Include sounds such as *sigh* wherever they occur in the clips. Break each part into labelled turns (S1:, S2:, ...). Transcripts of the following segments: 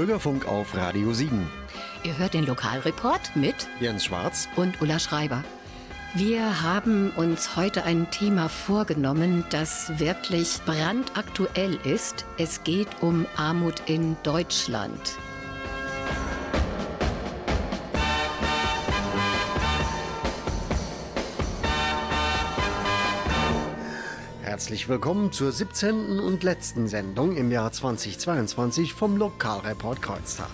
S1: Bürgerfunk auf Radio Siegen.
S2: Ihr hört den Lokalreport mit
S1: Jens Schwarz
S2: und Ulla Schreiber. Wir haben uns heute ein Thema vorgenommen, das wirklich brandaktuell ist. Es geht um Armut in Deutschland.
S1: Herzlich willkommen zur 17. und letzten Sendung im Jahr 2022 vom Lokalreport Kreuztal.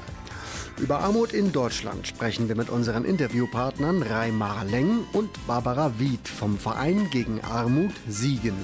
S1: Über Armut in Deutschland sprechen wir mit unseren Interviewpartnern Reimar Leng und Barbara Wied vom Verein gegen Armut Siegen.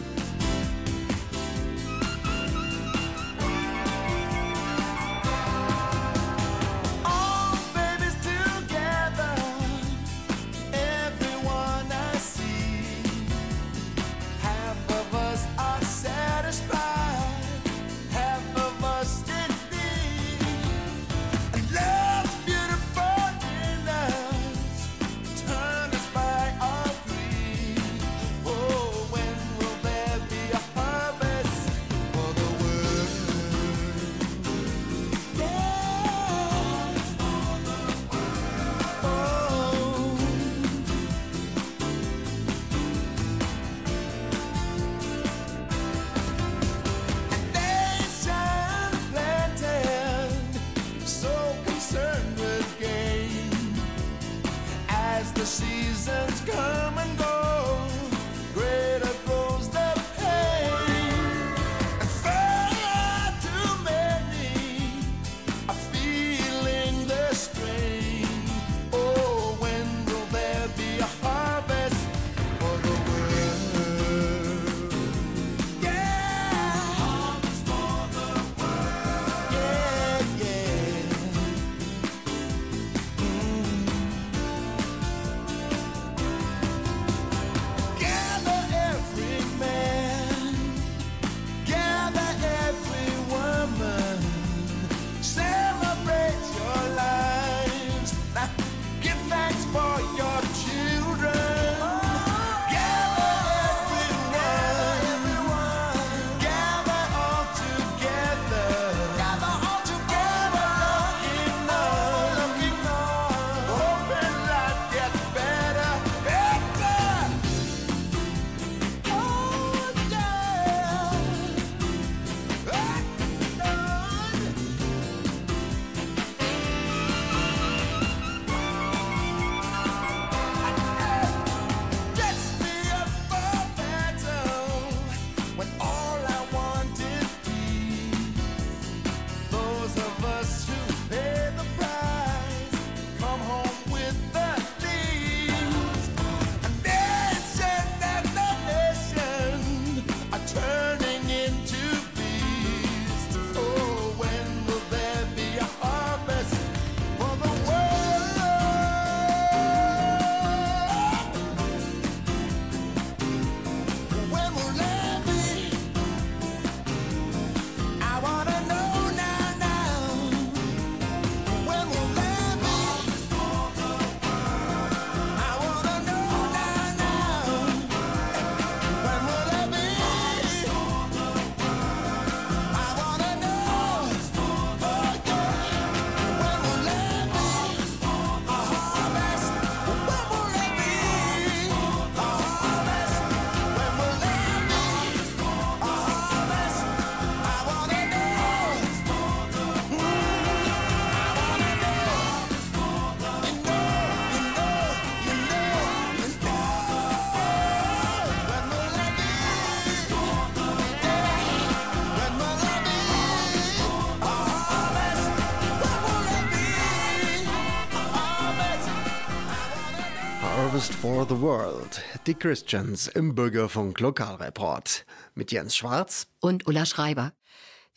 S1: For the World. Die Christians im Bürgerfunk Lokalreport. Mit Jens Schwarz
S2: und Ulla Schreiber.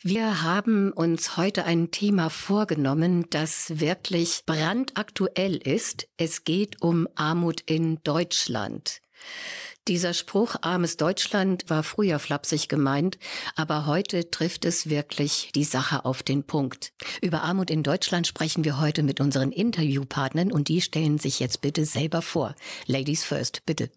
S2: Wir haben uns heute ein Thema vorgenommen, das wirklich brandaktuell ist. Es geht um Armut in Deutschland. Dieser Spruch armes Deutschland war früher flapsig gemeint, aber heute trifft es wirklich die Sache auf den Punkt. Über Armut in Deutschland sprechen wir heute mit unseren Interviewpartnern und die stellen sich jetzt bitte selber vor. Ladies first, bitte.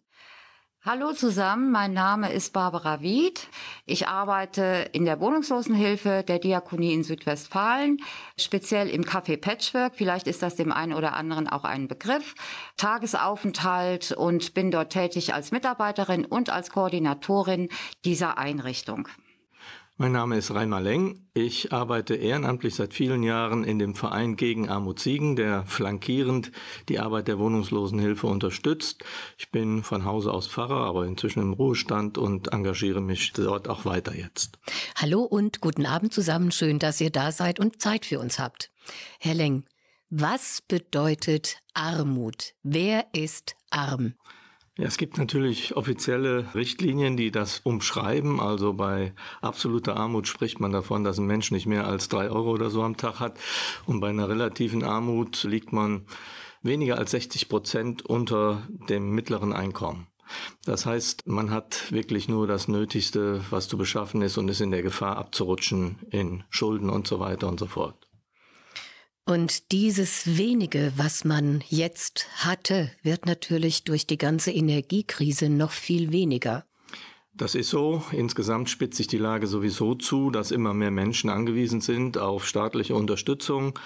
S3: Hallo zusammen, mein Name ist Barbara Wied. Ich arbeite in der Wohnungslosenhilfe der Diakonie in Südwestfalen, speziell im Café Patchwork. Vielleicht ist das dem einen oder anderen auch ein Begriff. Tagesaufenthalt und bin dort tätig als Mitarbeiterin und als Koordinatorin dieser Einrichtung.
S4: Mein Name ist Reimer Leng. Ich arbeite ehrenamtlich seit vielen Jahren in dem Verein gegen Armut Siegen, der flankierend die Arbeit der Wohnungslosenhilfe unterstützt. Ich bin von Hause aus Pfarrer, aber inzwischen im Ruhestand und engagiere mich dort auch weiter jetzt.
S2: Hallo und guten Abend zusammen. Schön, dass ihr da seid und Zeit für uns habt. Herr Leng, was bedeutet Armut? Wer ist arm?
S4: Ja, es gibt natürlich offizielle Richtlinien, die das umschreiben. Also bei absoluter Armut spricht man davon, dass ein Mensch nicht mehr als drei Euro oder so am Tag hat. Und bei einer relativen Armut liegt man weniger als 60 Prozent unter dem mittleren Einkommen. Das heißt, man hat wirklich nur das Nötigste, was zu beschaffen ist und ist in der Gefahr abzurutschen in Schulden und so weiter und so fort.
S2: Und dieses wenige, was man jetzt hatte, wird natürlich durch die ganze Energiekrise noch viel weniger.
S4: Das ist so. Insgesamt spitzt sich die Lage sowieso zu, dass immer mehr Menschen angewiesen sind auf staatliche Unterstützung.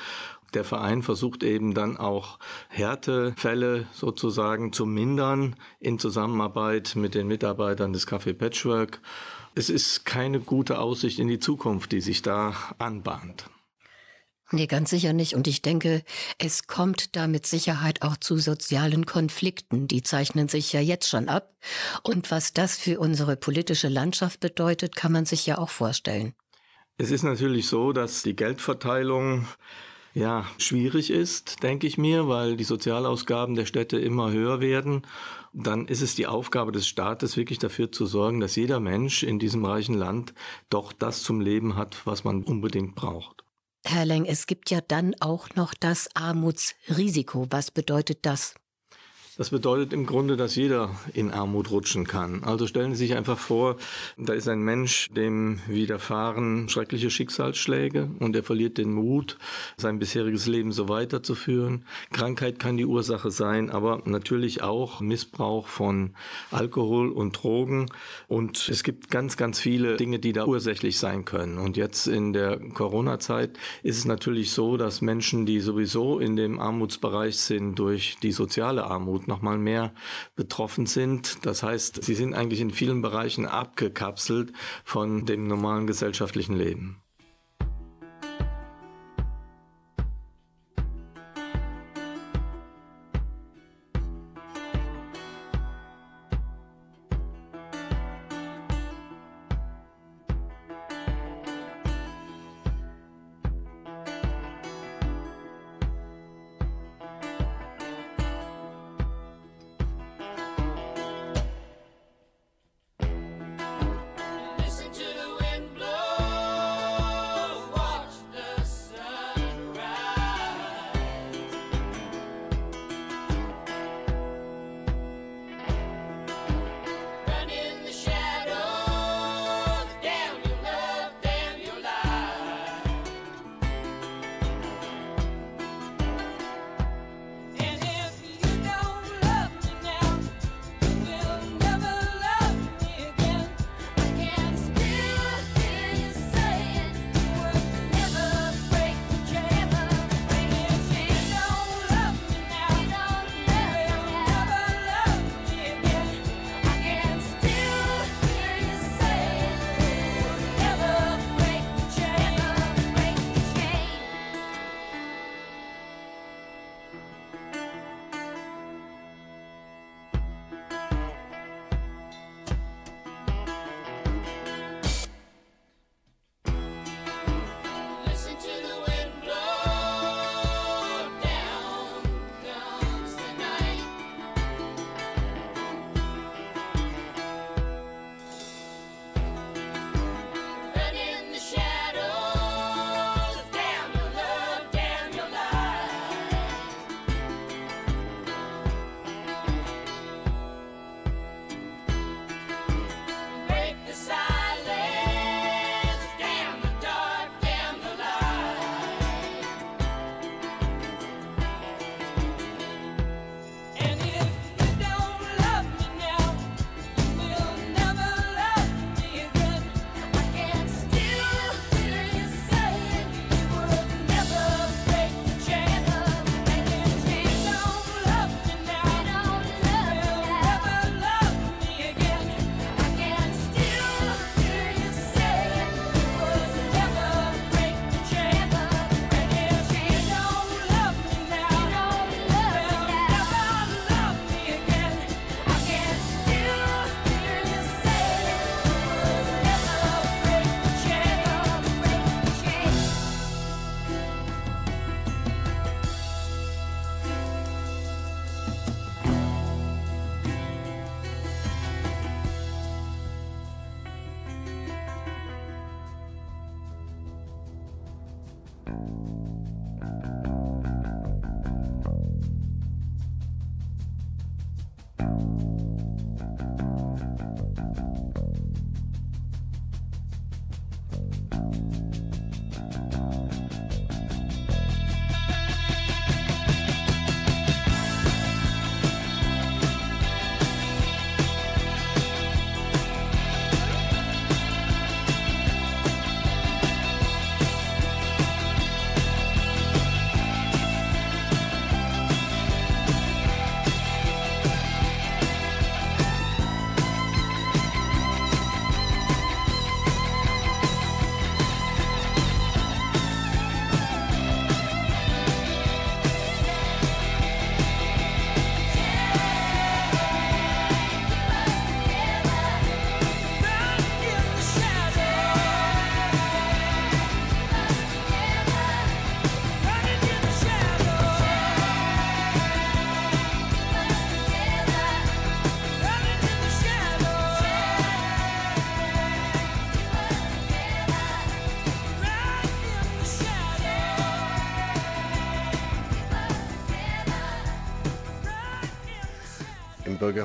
S4: Der Verein versucht eben dann auch Härtefälle sozusagen zu mindern in Zusammenarbeit mit den Mitarbeitern des Café Patchwork. Es ist keine gute Aussicht in die Zukunft, die sich da anbahnt.
S2: Nee, ganz sicher nicht. Und ich denke, es kommt da mit Sicherheit auch zu sozialen Konflikten. Die zeichnen sich ja jetzt schon ab. Und was das für unsere politische Landschaft bedeutet, kann man sich ja auch vorstellen.
S4: Es ist natürlich so, dass die Geldverteilung ja schwierig ist, denke ich mir, weil die Sozialausgaben der Städte immer höher werden. Dann ist es die Aufgabe des Staates, wirklich dafür zu sorgen, dass jeder Mensch in diesem reichen Land doch das zum Leben hat, was man unbedingt braucht.
S2: Herr Leng, es gibt ja dann auch noch das Armutsrisiko. Was bedeutet das?
S4: Das bedeutet im Grunde, dass jeder in Armut rutschen kann. Also stellen Sie sich einfach vor, da ist ein Mensch, dem widerfahren schreckliche Schicksalsschläge und er verliert den Mut, sein bisheriges Leben so weiterzuführen. Krankheit kann die Ursache sein, aber natürlich auch Missbrauch von Alkohol und Drogen. Und es gibt ganz, ganz viele Dinge, die da ursächlich sein können. Und jetzt in der Corona-Zeit ist es natürlich so, dass Menschen, die sowieso in dem Armutsbereich sind, durch die soziale Armut noch mal mehr betroffen sind. Das heißt, sie sind eigentlich in vielen Bereichen abgekapselt von dem normalen gesellschaftlichen Leben.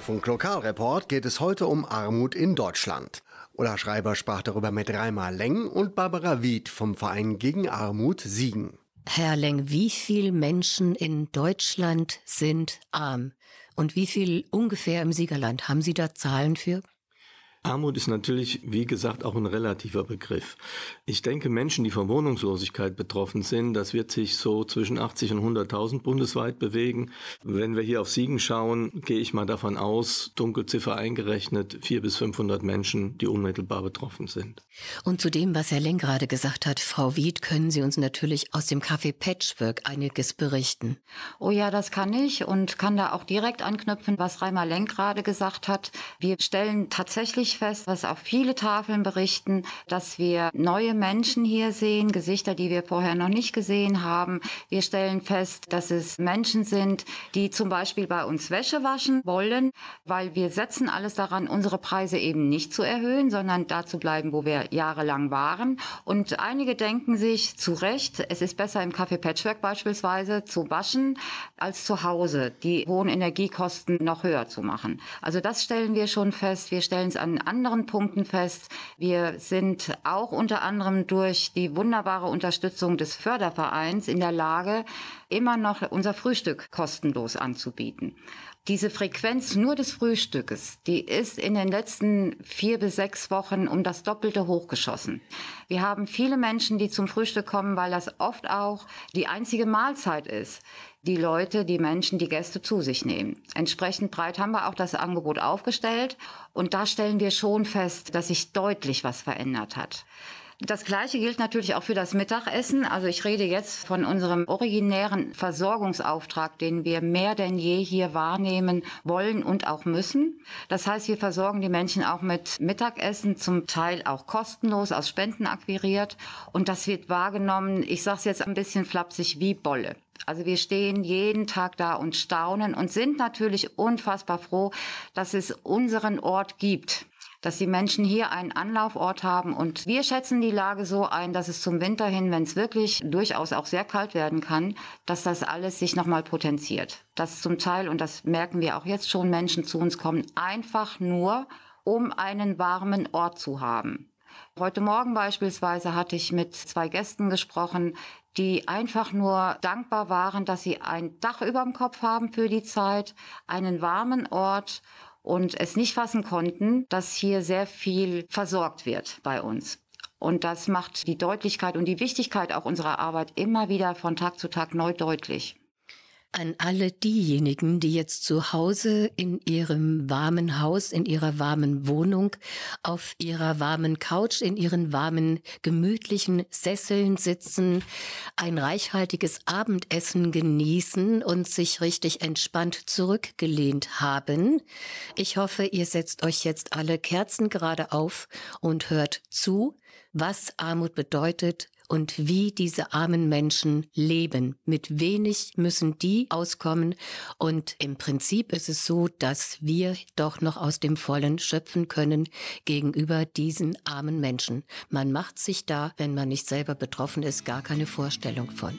S5: Bürgerfunk Lokalreport geht es heute um Armut in Deutschland. Ulla Schreiber sprach darüber mit Reimer Leng und Barbara Wied vom Verein gegen Armut Siegen.
S2: Herr Leng, wie viele Menschen in Deutschland sind arm? Und wie viel ungefähr im Siegerland? Haben Sie da Zahlen für?
S4: Armut ist natürlich, wie gesagt, auch ein relativer Begriff. Ich denke, Menschen, die von Wohnungslosigkeit betroffen sind, das wird sich so zwischen 80 und 100.000 bundesweit bewegen. Wenn wir hier auf Siegen schauen, gehe ich mal davon aus, Dunkelziffer eingerechnet, 400 bis 500 Menschen, die unmittelbar betroffen sind.
S2: Und zu dem, was Herr Lenk gerade gesagt hat, Frau Wied, können Sie uns natürlich aus dem Café Patchwork einiges berichten.
S3: Oh ja, das kann ich und kann da auch direkt anknüpfen, was Reimer Lenk gerade gesagt hat. Wir stellen tatsächlich fest, was auch viele Tafeln berichten, dass wir neue Menschen hier sehen, Gesichter, die wir vorher noch nicht gesehen haben. Wir stellen fest, dass es Menschen sind, die zum Beispiel bei uns Wäsche waschen wollen, weil wir setzen alles daran, unsere Preise eben nicht zu erhöhen, sondern da zu bleiben, wo wir jahrelang waren. Und einige denken sich zu Recht, es ist besser im Café Patchwork beispielsweise zu waschen, als zu Hause die hohen Energiekosten noch höher zu machen. Also das stellen wir schon fest. Wir stellen es an anderen Punkten fest. Wir sind auch unter anderem durch die wunderbare Unterstützung des Fördervereins in der Lage, immer noch unser Frühstück kostenlos anzubieten. Diese Frequenz nur des Frühstückes, die ist in den letzten vier bis sechs Wochen um das Doppelte hochgeschossen. Wir haben viele Menschen, die zum Frühstück kommen, weil das oft auch die einzige Mahlzeit ist die Leute, die Menschen, die Gäste zu sich nehmen. Entsprechend breit haben wir auch das Angebot aufgestellt und da stellen wir schon fest, dass sich deutlich was verändert hat. Das Gleiche gilt natürlich auch für das Mittagessen. Also ich rede jetzt von unserem originären Versorgungsauftrag, den wir mehr denn je hier wahrnehmen wollen und auch müssen. Das heißt, wir versorgen die Menschen auch mit Mittagessen, zum Teil auch kostenlos aus Spenden akquiriert. Und das wird wahrgenommen, ich sage es jetzt ein bisschen flapsig, wie Bolle. Also wir stehen jeden Tag da und staunen und sind natürlich unfassbar froh, dass es unseren Ort gibt dass die Menschen hier einen Anlaufort haben. Und wir schätzen die Lage so ein, dass es zum Winter hin, wenn es wirklich durchaus auch sehr kalt werden kann, dass das alles sich nochmal potenziert. Dass zum Teil, und das merken wir auch jetzt schon, Menschen zu uns kommen, einfach nur, um einen warmen Ort zu haben. Heute Morgen beispielsweise hatte ich mit zwei Gästen gesprochen, die einfach nur dankbar waren, dass sie ein Dach über dem Kopf haben für die Zeit, einen warmen Ort und es nicht fassen konnten, dass hier sehr viel versorgt wird bei uns. Und das macht die Deutlichkeit und die Wichtigkeit auch unserer Arbeit immer wieder von Tag zu Tag neu deutlich
S2: an alle diejenigen, die jetzt zu Hause in ihrem warmen Haus, in ihrer warmen Wohnung, auf ihrer warmen Couch, in ihren warmen, gemütlichen Sesseln sitzen, ein reichhaltiges Abendessen genießen und sich richtig entspannt zurückgelehnt haben. Ich hoffe, ihr setzt euch jetzt alle Kerzen gerade auf und hört zu, was Armut bedeutet und wie diese armen Menschen leben. Mit wenig müssen die auskommen und im Prinzip ist es so, dass wir doch noch aus dem Vollen schöpfen können gegenüber diesen armen Menschen. Man macht sich da, wenn man nicht selber betroffen ist, gar keine Vorstellung von.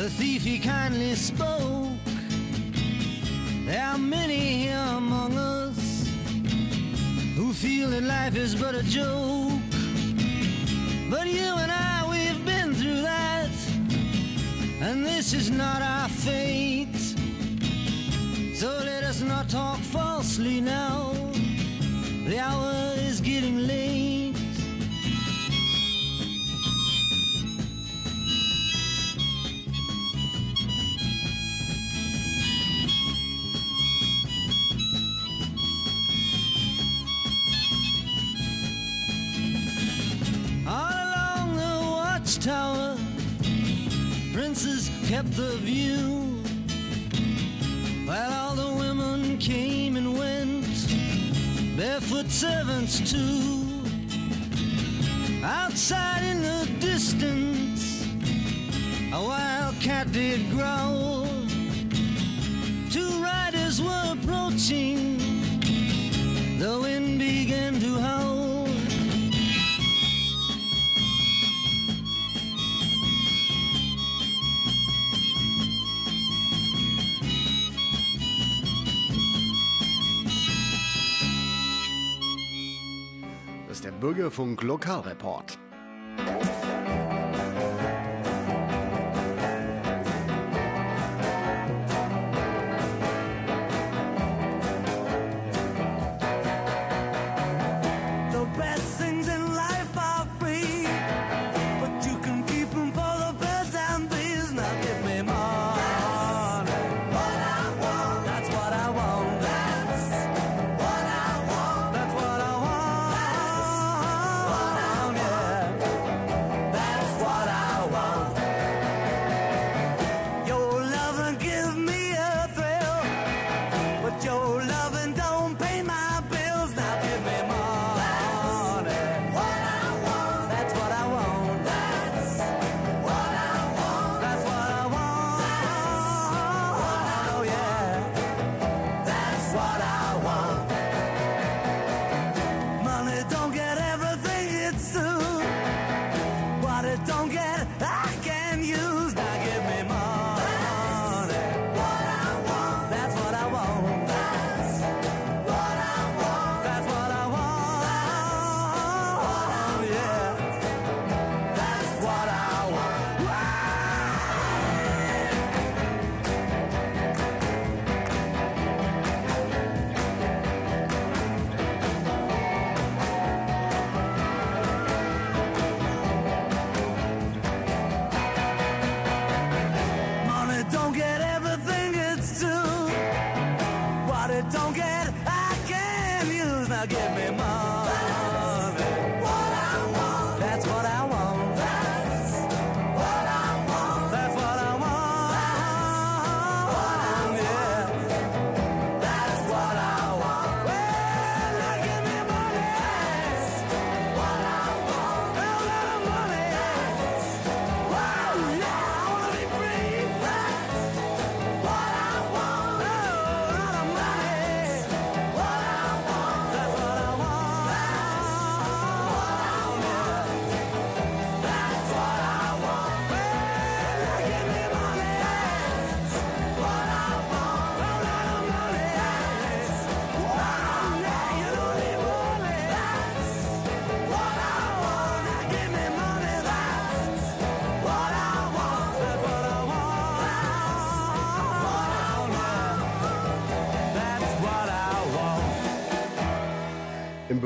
S2: The thief he kindly spoke. There are many here among us who feel that life is but a joke. But you and I, we've been through that, and this is not our fate.
S6: So let us not talk falsely now. The hour is getting late. Kept the view. While all the women came and went, barefoot servants too. Outside in the distance, a wild cat did growl.
S5: Bürgerfunk Lokalreport.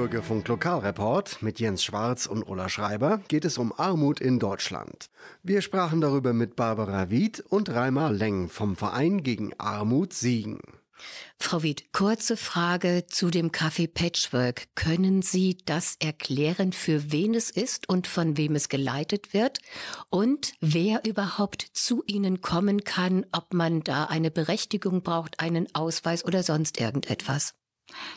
S5: Bürgerfunk Lokalreport mit Jens Schwarz und Ulla Schreiber geht es um Armut in Deutschland. Wir sprachen darüber mit Barbara Wied und Reimer Leng vom Verein gegen Armut Siegen.
S2: Frau Wied, kurze Frage zu dem Kaffee Patchwork. Können Sie das erklären, für wen es ist und von wem es geleitet wird? Und wer überhaupt zu Ihnen kommen kann, ob man da eine Berechtigung braucht, einen Ausweis oder sonst irgendetwas?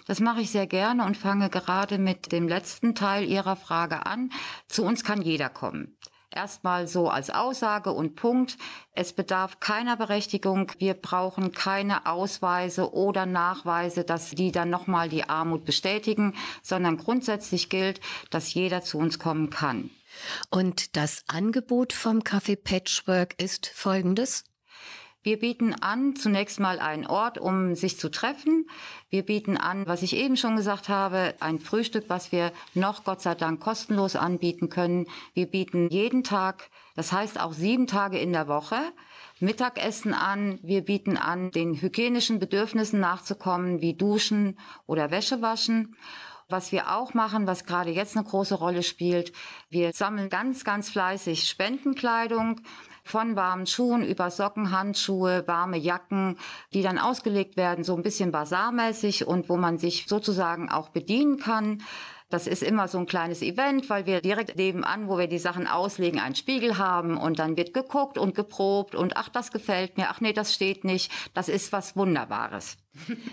S3: Das mache ich sehr gerne und fange gerade mit dem letzten Teil Ihrer Frage an. Zu uns kann jeder kommen. Erstmal so als Aussage und Punkt. Es bedarf keiner Berechtigung. Wir brauchen keine Ausweise oder Nachweise, dass die dann nochmal die Armut bestätigen, sondern grundsätzlich gilt, dass jeder zu uns kommen kann.
S2: Und das Angebot vom Café Patchwork ist folgendes?
S3: Wir bieten an, zunächst mal einen Ort, um sich zu treffen. Wir bieten an, was ich eben schon gesagt habe, ein Frühstück, was wir noch Gott sei Dank kostenlos anbieten können. Wir bieten jeden Tag, das heißt auch sieben Tage in der Woche, Mittagessen an. Wir bieten an, den hygienischen Bedürfnissen nachzukommen, wie Duschen oder Wäsche waschen. Was wir auch machen, was gerade jetzt eine große Rolle spielt, wir sammeln ganz, ganz fleißig Spendenkleidung von warmen Schuhen über Socken, Handschuhe, warme Jacken, die dann ausgelegt werden, so ein bisschen basarmäßig und wo man sich sozusagen auch bedienen kann. Das ist immer so ein kleines Event, weil wir direkt nebenan, wo wir die Sachen auslegen, einen Spiegel haben und dann wird geguckt und geprobt und ach, das gefällt mir, ach nee, das steht nicht. Das ist was Wunderbares.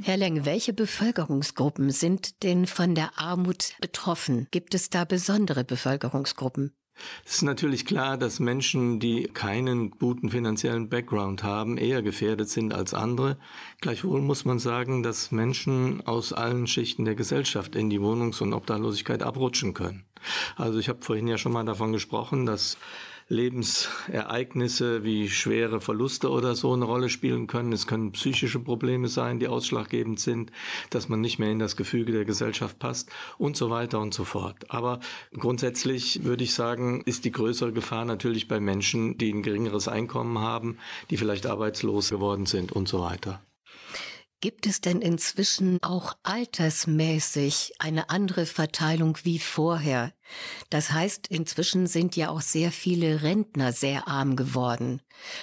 S2: Herr Leng, welche Bevölkerungsgruppen sind denn von der Armut betroffen? Gibt es da besondere Bevölkerungsgruppen?
S4: Es ist natürlich klar, dass Menschen, die keinen guten finanziellen Background haben, eher gefährdet sind als andere. Gleichwohl muss man sagen, dass Menschen aus allen Schichten der Gesellschaft in die Wohnungs- und Obdachlosigkeit abrutschen können. Also ich habe vorhin ja schon mal davon gesprochen, dass Lebensereignisse wie schwere Verluste oder so eine Rolle spielen können. Es können psychische Probleme sein, die ausschlaggebend sind, dass man nicht mehr in das Gefüge der Gesellschaft passt und so weiter und so fort. Aber grundsätzlich würde ich sagen, ist die größere Gefahr natürlich bei Menschen, die ein geringeres Einkommen haben, die vielleicht arbeitslos geworden sind und so weiter.
S2: Gibt es denn inzwischen auch altersmäßig eine andere Verteilung wie vorher? Das heißt, inzwischen sind ja auch sehr viele Rentner sehr arm geworden.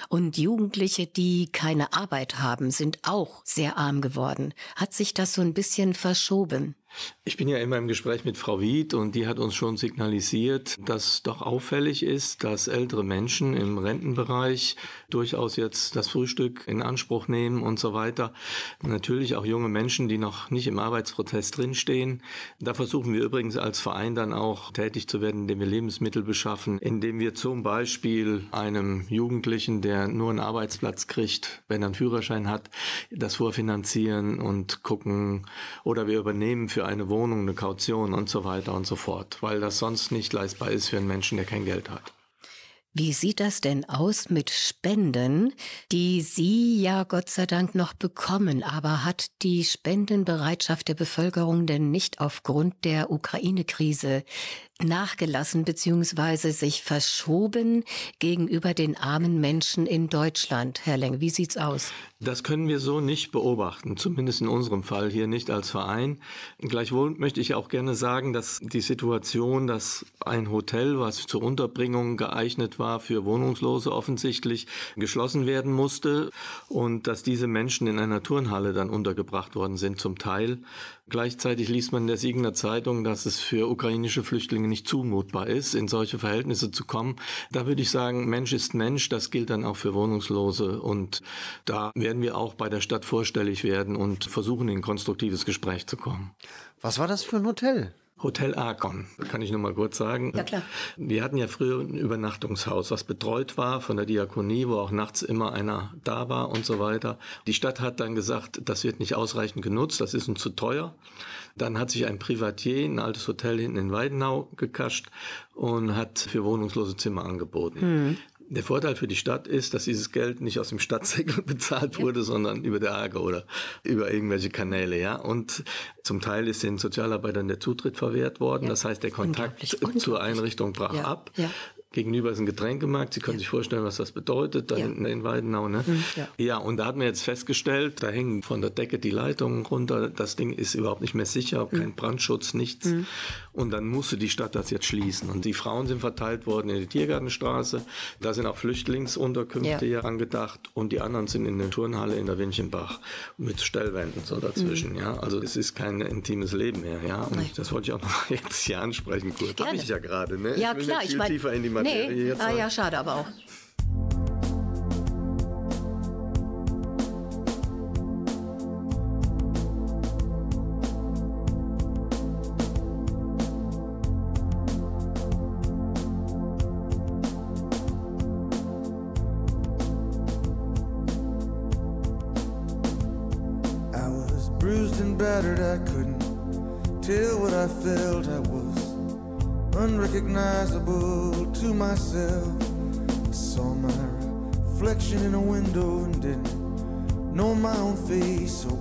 S2: Und Jugendliche, die keine Arbeit haben, sind auch sehr arm geworden. Hat sich das so ein bisschen verschoben?
S4: Ich bin ja immer im Gespräch mit Frau Wied und die hat uns schon signalisiert, dass doch auffällig ist, dass ältere Menschen im Rentenbereich durchaus jetzt das Frühstück in Anspruch nehmen und so weiter. Natürlich auch junge Menschen, die noch nicht im Arbeitsprozess drinstehen. Da versuchen wir übrigens als Verein dann auch tätig zu werden, indem wir Lebensmittel beschaffen, indem wir zum Beispiel einem Jugendlichen, der nur einen Arbeitsplatz kriegt, wenn er einen Führerschein hat, das vorfinanzieren und gucken oder wir übernehmen für eine Wohnung eine Kaution und so weiter und so fort, weil das sonst nicht leistbar ist für einen Menschen, der kein Geld hat.
S2: Wie sieht das denn aus mit Spenden, die Sie ja Gott sei Dank noch bekommen, aber hat die Spendenbereitschaft der Bevölkerung denn nicht aufgrund der Ukraine-Krise nachgelassen bzw. sich verschoben gegenüber den armen Menschen in Deutschland? Herr Leng, wie sieht's aus?
S4: Das können wir so nicht beobachten, zumindest in unserem Fall hier nicht als Verein. Gleichwohl möchte ich auch gerne sagen, dass die Situation, dass ein Hotel, was zur Unterbringung geeignet war für Wohnungslose offensichtlich, geschlossen werden musste und dass diese Menschen in einer Turnhalle dann untergebracht worden sind zum Teil. Gleichzeitig liest man in der Siegener Zeitung, dass es für ukrainische Flüchtlinge nicht zumutbar ist, in solche Verhältnisse zu kommen. Da würde ich sagen, Mensch ist Mensch, das gilt dann auch für Wohnungslose und da werden wir auch bei der Stadt vorstellig werden und versuchen, in ein konstruktives Gespräch zu kommen.
S5: Was war das für ein Hotel?
S4: Hotel Arkon, kann ich nur mal kurz sagen.
S2: Ja, klar.
S4: Wir hatten ja früher ein Übernachtungshaus, was betreut war von der Diakonie, wo auch nachts immer einer da war und so weiter. Die Stadt hat dann gesagt, das wird nicht ausreichend genutzt, das ist uns zu teuer. Dann hat sich ein Privatier, ein altes Hotel hinten in Weidenau gekascht und hat für wohnungslose Zimmer angeboten. Der Vorteil für die Stadt ist, dass dieses Geld nicht aus dem Stadtsäckel *laughs* bezahlt wurde, sondern über der AGE oder über irgendwelche Kanäle, ja. Und zum Teil ist den Sozialarbeitern der Zutritt verwehrt worden. Das heißt, der Kontakt
S2: Unglaublich,
S4: zur
S2: unglaublich.
S4: Einrichtung brach
S2: Ja,
S4: ab.
S2: Ja.
S4: Gegenüber ist ein Getränkemarkt. Sie können sich vorstellen, was das bedeutet, da
S2: Ja.
S4: hinten in Weidenau. Ne?
S2: ja.
S4: ja, und da hat man jetzt festgestellt, da hängen von der Decke die Leitungen runter. Das Ding ist überhaupt nicht mehr sicher, kein Brandschutz, nichts. Und dann musste die Stadt das jetzt schließen. Und die Frauen sind verteilt worden in die Tiergartenstraße. Da sind auch Flüchtlingsunterkünfte
S2: Ja.
S4: hier angedacht. Und die anderen sind in der Turnhalle in der Winchenbach mit Stellwänden so dazwischen. Ja, also es ist kein intimes Leben mehr. Ja, und
S2: Nein.
S4: das wollte ich auch noch *laughs* jetzt hier ansprechen. Kurz. Habe ich ja gerade. Ne?
S2: Ja,
S4: ich
S2: klar, ich meine.
S4: tiefer in die
S2: Eller
S4: Nej,
S2: ja, jag kör där.
S6: I couldn't tell what I felt. I was unrecognizable to myself. I saw my
S1: reflection in a window and didn't know my own face. Oh,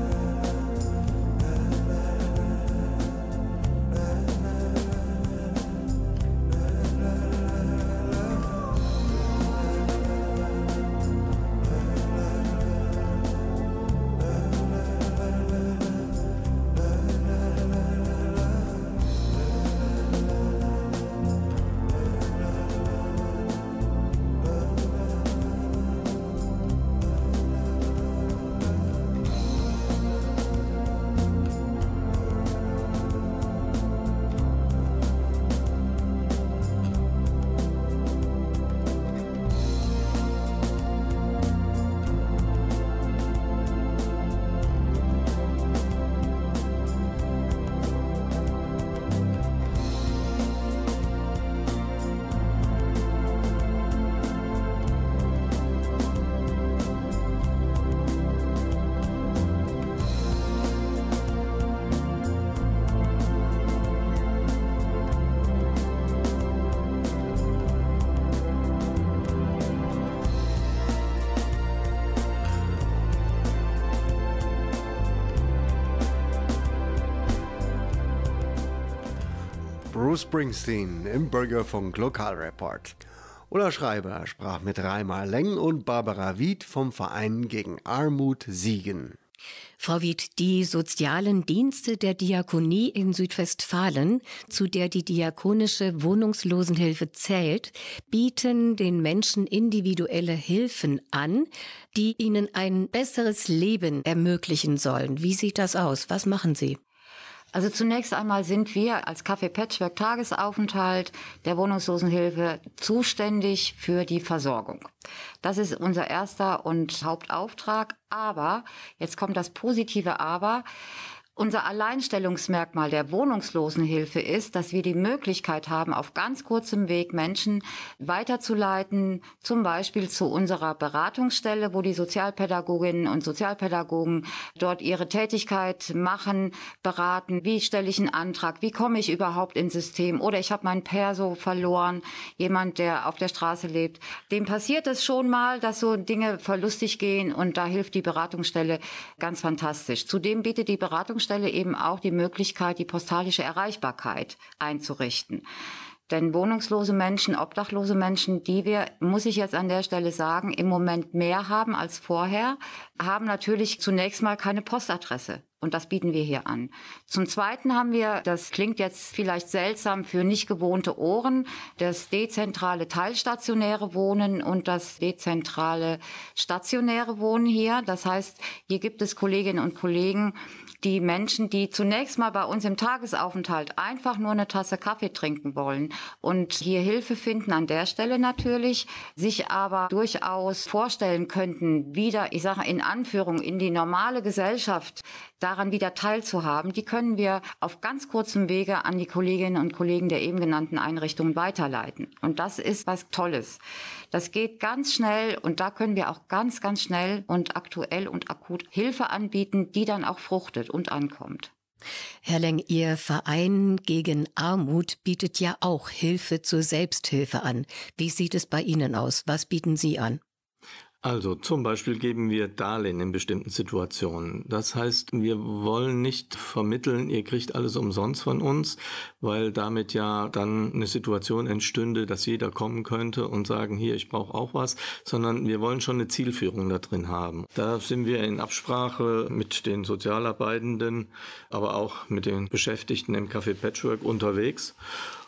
S5: Springsteen im Bürgerfunk Lokalreport. Ulla Schreiber sprach mit Reimer Leng und Barbara Wied vom Verein gegen Armut Siegen.
S2: Frau Wied, die sozialen Dienste der Diakonie in Südwestfalen, zu der die diakonische Wohnungslosenhilfe zählt, bieten den Menschen individuelle Hilfen an, die ihnen ein besseres Leben ermöglichen sollen. Wie sieht das aus? Was machen Sie?
S3: Also zunächst einmal sind wir als Café Patchwork Tagesaufenthalt der Wohnungslosenhilfe zuständig für die Versorgung. Das ist unser erster und Hauptauftrag. Aber, jetzt kommt das positive Aber, unser Alleinstellungsmerkmal der Wohnungslosenhilfe ist, dass wir die Möglichkeit haben, auf ganz kurzem Weg Menschen weiterzuleiten, zum Beispiel zu unserer Beratungsstelle, wo die Sozialpädagoginnen und Sozialpädagogen dort ihre Tätigkeit machen, beraten, wie stelle ich einen Antrag, wie komme ich überhaupt ins System oder ich habe mein Perso verloren, jemand, der auf der Straße lebt. Dem passiert es schon mal, dass so Dinge verlustig gehen und da hilft die Beratungsstelle ganz fantastisch. Zudem bietet die Beratungsstelle eben auch die Möglichkeit, die postalische Erreichbarkeit einzurichten. Denn wohnungslose Menschen, obdachlose Menschen, die wir, muss ich jetzt an der Stelle sagen, im Moment mehr haben als vorher, haben natürlich zunächst mal keine Postadresse.
S7: Und das bieten wir hier an. Zum Zweiten haben wir, das klingt jetzt vielleicht seltsam für nicht gewohnte Ohren, das dezentrale teilstationäre Wohnen und das dezentrale stationäre Wohnen hier. Das heißt, hier gibt es Kolleginnen und Kollegen, die Menschen, die zunächst mal bei uns im Tagesaufenthalt einfach nur eine Tasse Kaffee trinken wollen und hier Hilfe finden an der Stelle natürlich, sich aber durchaus vorstellen könnten, wieder, ich sage in Anführung, in die normale Gesellschaft daran wieder teilzuhaben, die können wir auf ganz kurzem Wege an die Kolleginnen und Kollegen der eben genannten Einrichtungen weiterleiten. Und das ist was Tolles. Das geht ganz schnell und da können wir auch ganz, ganz schnell und aktuell und akut Hilfe anbieten, die dann auch fruchtet und ankommt.
S2: Herr Leng, Ihr Verein gegen Armut bietet ja auch Hilfe zur Selbsthilfe an. Wie sieht es bei Ihnen aus? Was bieten Sie an?
S4: Also zum Beispiel geben wir Darlehen in bestimmten Situationen. Das heißt, wir wollen nicht vermitteln, ihr kriegt alles umsonst von uns, weil damit ja dann eine Situation entstünde, dass jeder kommen könnte und sagen, hier, ich brauche auch was, sondern wir wollen schon eine Zielführung da drin haben. Da sind wir in Absprache mit den Sozialarbeitenden, aber auch mit den Beschäftigten im Café Patchwork unterwegs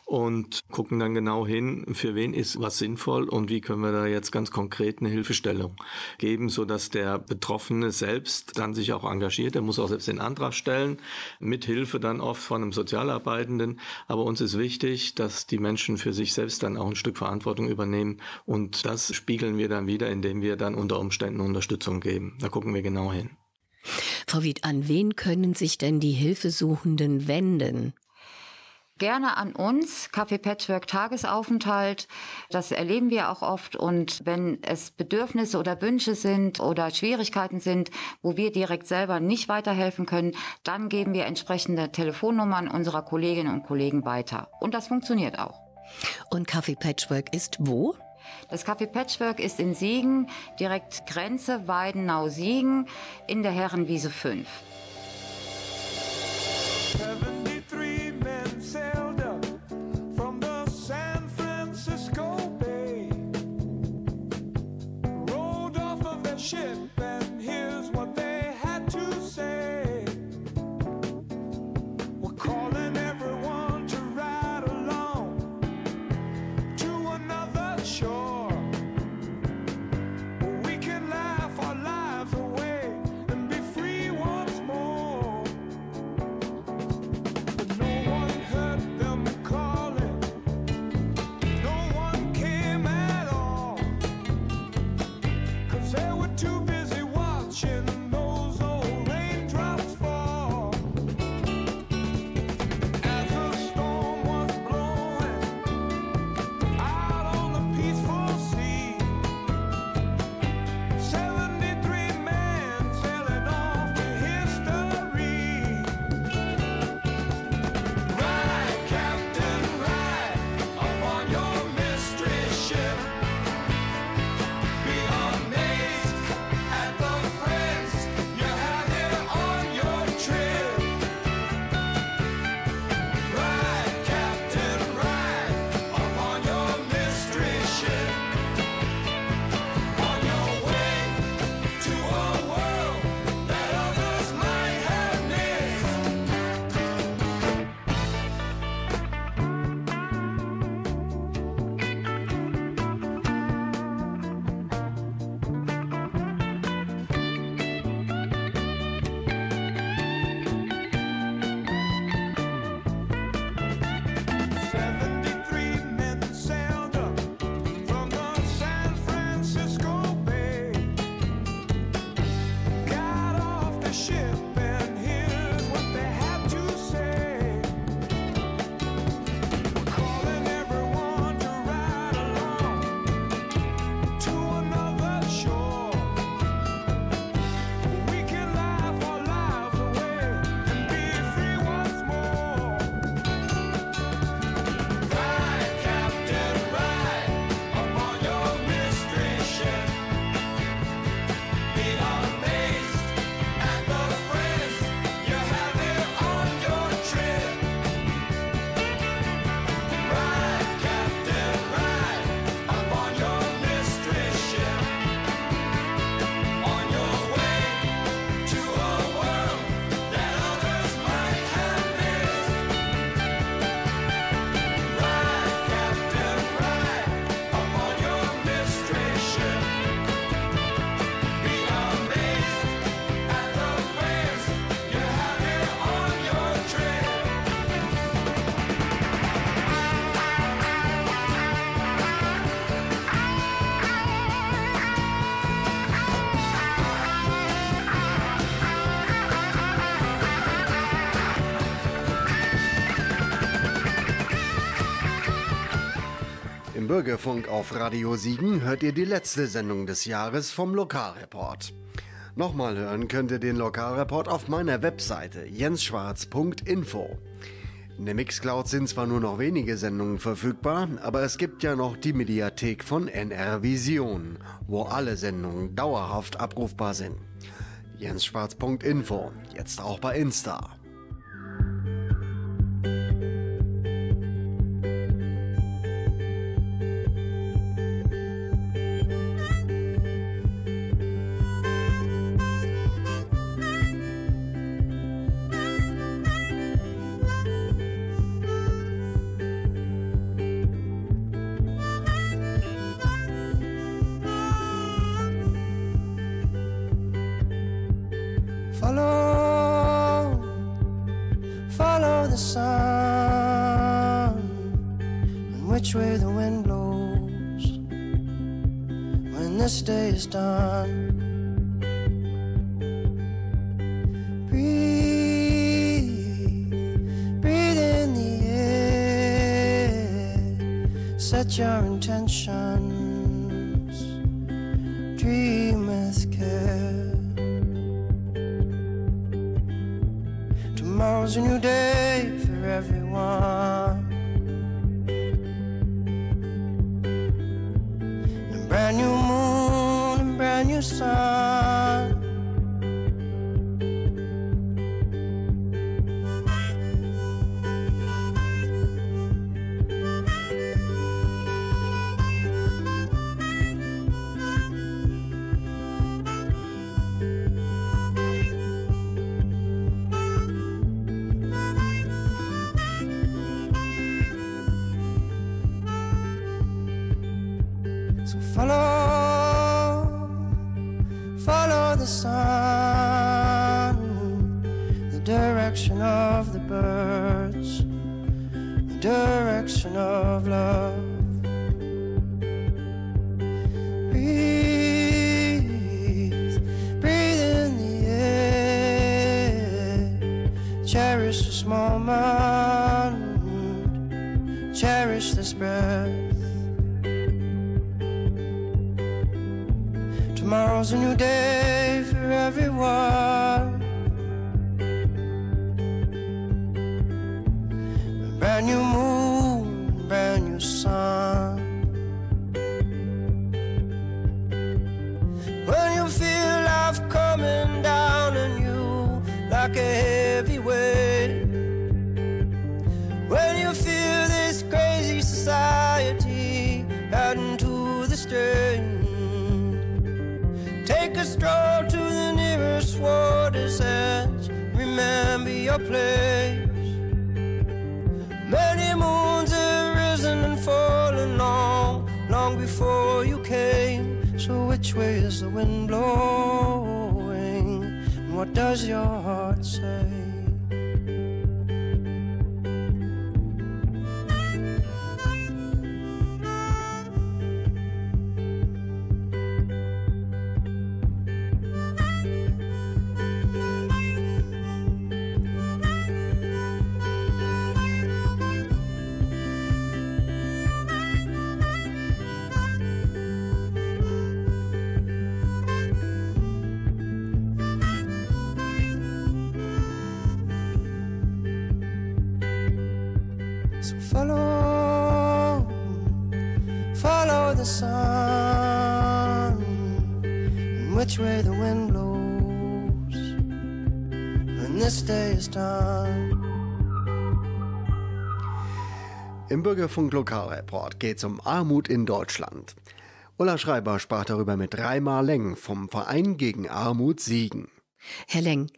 S4: und gucken dann genau hin, für wen ist was sinnvoll und wie können wir da jetzt ganz konkret eine Hilfestellung geben, so dass der Betroffene selbst dann sich auch engagiert. Er muss auch selbst den Antrag stellen, mit Hilfe dann oft von einem Sozialarbeitenden. Aber uns ist wichtig, dass die Menschen für sich selbst dann auch ein Stück Verantwortung übernehmen und das spiegeln wir dann wieder, indem wir dann unter Umständen Unterstützung geben. Da gucken wir genau hin.
S2: Frau Wied, an wen können sich denn die Hilfesuchenden wenden?
S7: Gerne an uns, Café Patchwork Tagesaufenthalt. Das erleben wir auch oft. Und wenn es Bedürfnisse oder Wünsche sind oder Schwierigkeiten sind, wo wir direkt selber nicht weiterhelfen können, dann geben wir entsprechende Telefonnummern unserer Kolleginnen und Kollegen weiter. Und das funktioniert auch.
S2: Und Café Patchwork ist wo?
S7: Das Café Patchwork ist in Siegen, direkt Grenze Weidenau-Siegen in der Herrenwiese 5.
S8: Bürgerfunk auf Radio Siegen hört ihr die letzte Sendung des Jahres vom Lokalreport. Nochmal hören könnt ihr den Lokalreport auf meiner Webseite jensschwarz.info. In der Mixcloud sind zwar nur noch wenige Sendungen verfügbar, aber es gibt ja noch die Mediathek von NR Vision, wo alle Sendungen dauerhaft abrufbar sind. jensschwarz.info, jetzt auch bei Insta.
S9: Does your heart say?
S8: Bürgerfunk Lokalreport geht es um Armut in Deutschland. Ulla Schreiber sprach darüber mit Reimar Leng vom Verein gegen Armut Siegen.
S2: Herr Leng,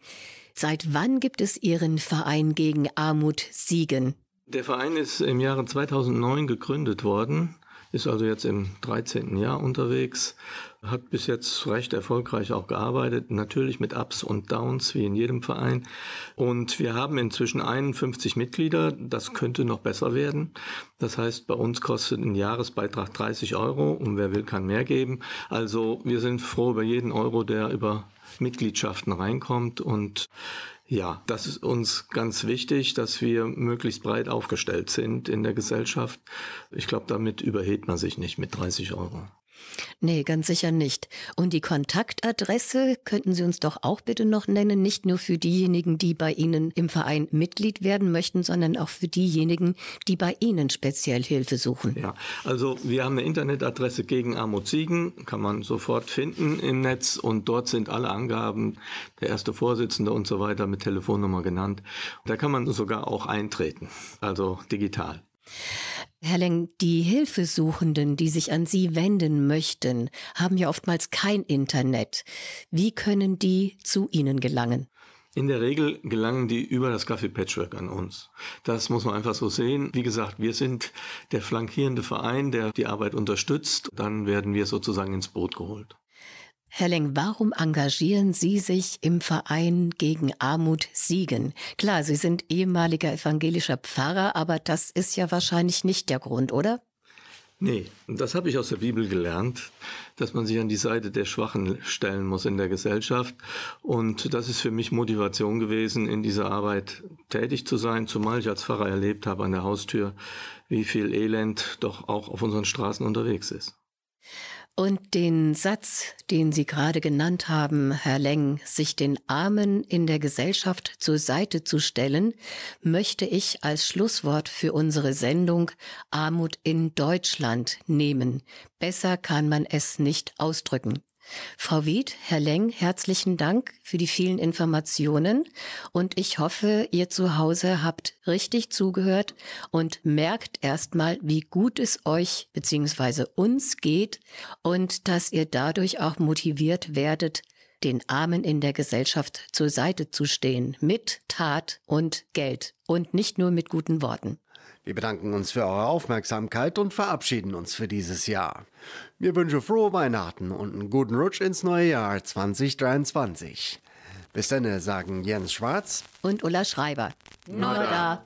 S2: seit wann gibt es Ihren Verein gegen Armut Siegen?
S4: Der Verein ist im Jahre 2009 gegründet worden, ist also jetzt im 13. Jahr unterwegs, hat bis jetzt recht erfolgreich auch gearbeitet, natürlich mit Ups und Downs wie in jedem Verein. Und wir haben inzwischen 51 Mitglieder, das könnte noch besser werden. Das heißt, bei uns kostet ein Jahresbeitrag 30 Euro und wer will, kann mehr geben. Also wir sind froh über jeden Euro, der über Mitgliedschaften reinkommt und Ja, das ist uns ganz wichtig, dass wir möglichst breit aufgestellt sind in der Gesellschaft. Ich glaube, damit überhebt man sich nicht mit 30 Euro.
S2: Nee, ganz sicher nicht. Und die Kontaktadresse könnten Sie uns doch auch bitte noch nennen, nicht nur für diejenigen, die bei Ihnen im Verein Mitglied werden möchten, sondern auch für diejenigen, die bei Ihnen speziell Hilfe suchen.
S4: Ja, also wir haben eine Internetadresse gegen Armut Siegen, kann man sofort finden im Netz und dort sind alle Angaben, der erste Vorsitzende und so weiter mit Telefonnummer genannt. Da kann man sogar auch eintreten, also digital.
S2: Herr Leng, die Hilfesuchenden, die sich an Sie wenden möchten, haben ja oftmals kein Internet. Wie können die zu Ihnen gelangen?
S4: In der Regel gelangen die über das Café Patchwork an uns. Das muss man einfach so sehen. Wie gesagt, wir sind der flankierende Verein, der die Arbeit unterstützt. Dann werden wir sozusagen ins Boot geholt.
S2: Herr Leng, warum engagieren Sie sich im Verein gegen Armut Siegen? Klar, Sie sind ehemaliger evangelischer Pfarrer, aber das ist ja wahrscheinlich nicht der Grund, oder?
S4: Nee, das habe ich aus der Bibel gelernt, dass man sich an die Seite der Schwachen stellen muss in der Gesellschaft. Und das ist für mich Motivation gewesen, in dieser Arbeit tätig zu sein, zumal ich als Pfarrer erlebt habe an der Haustür, wie viel Elend doch auch auf unseren Straßen unterwegs ist.
S2: Und den Satz, den Sie gerade genannt haben, Herr Leng, sich den Armen in der Gesellschaft zur Seite zu stellen, möchte ich als Schlusswort für unsere Sendung Armut in Deutschland nehmen. Besser kann man es nicht ausdrücken. Frau Wied, Herr Leng, herzlichen Dank für die vielen Informationen und ich hoffe, ihr zu Hause habt richtig zugehört und merkt erstmal, wie gut es euch bzw. uns geht und dass ihr dadurch auch motiviert werdet, den Armen in der Gesellschaft zur Seite zu stehen, mit Tat und Geld und nicht nur mit guten Worten.
S5: Wir bedanken uns für eure Aufmerksamkeit und verabschieden uns für dieses Jahr. Wir wünschen frohe Weihnachten und einen guten Rutsch ins neue Jahr 2023. Bis dann sagen Jens Schwarz
S2: Und Ulla Schreiber. Nora.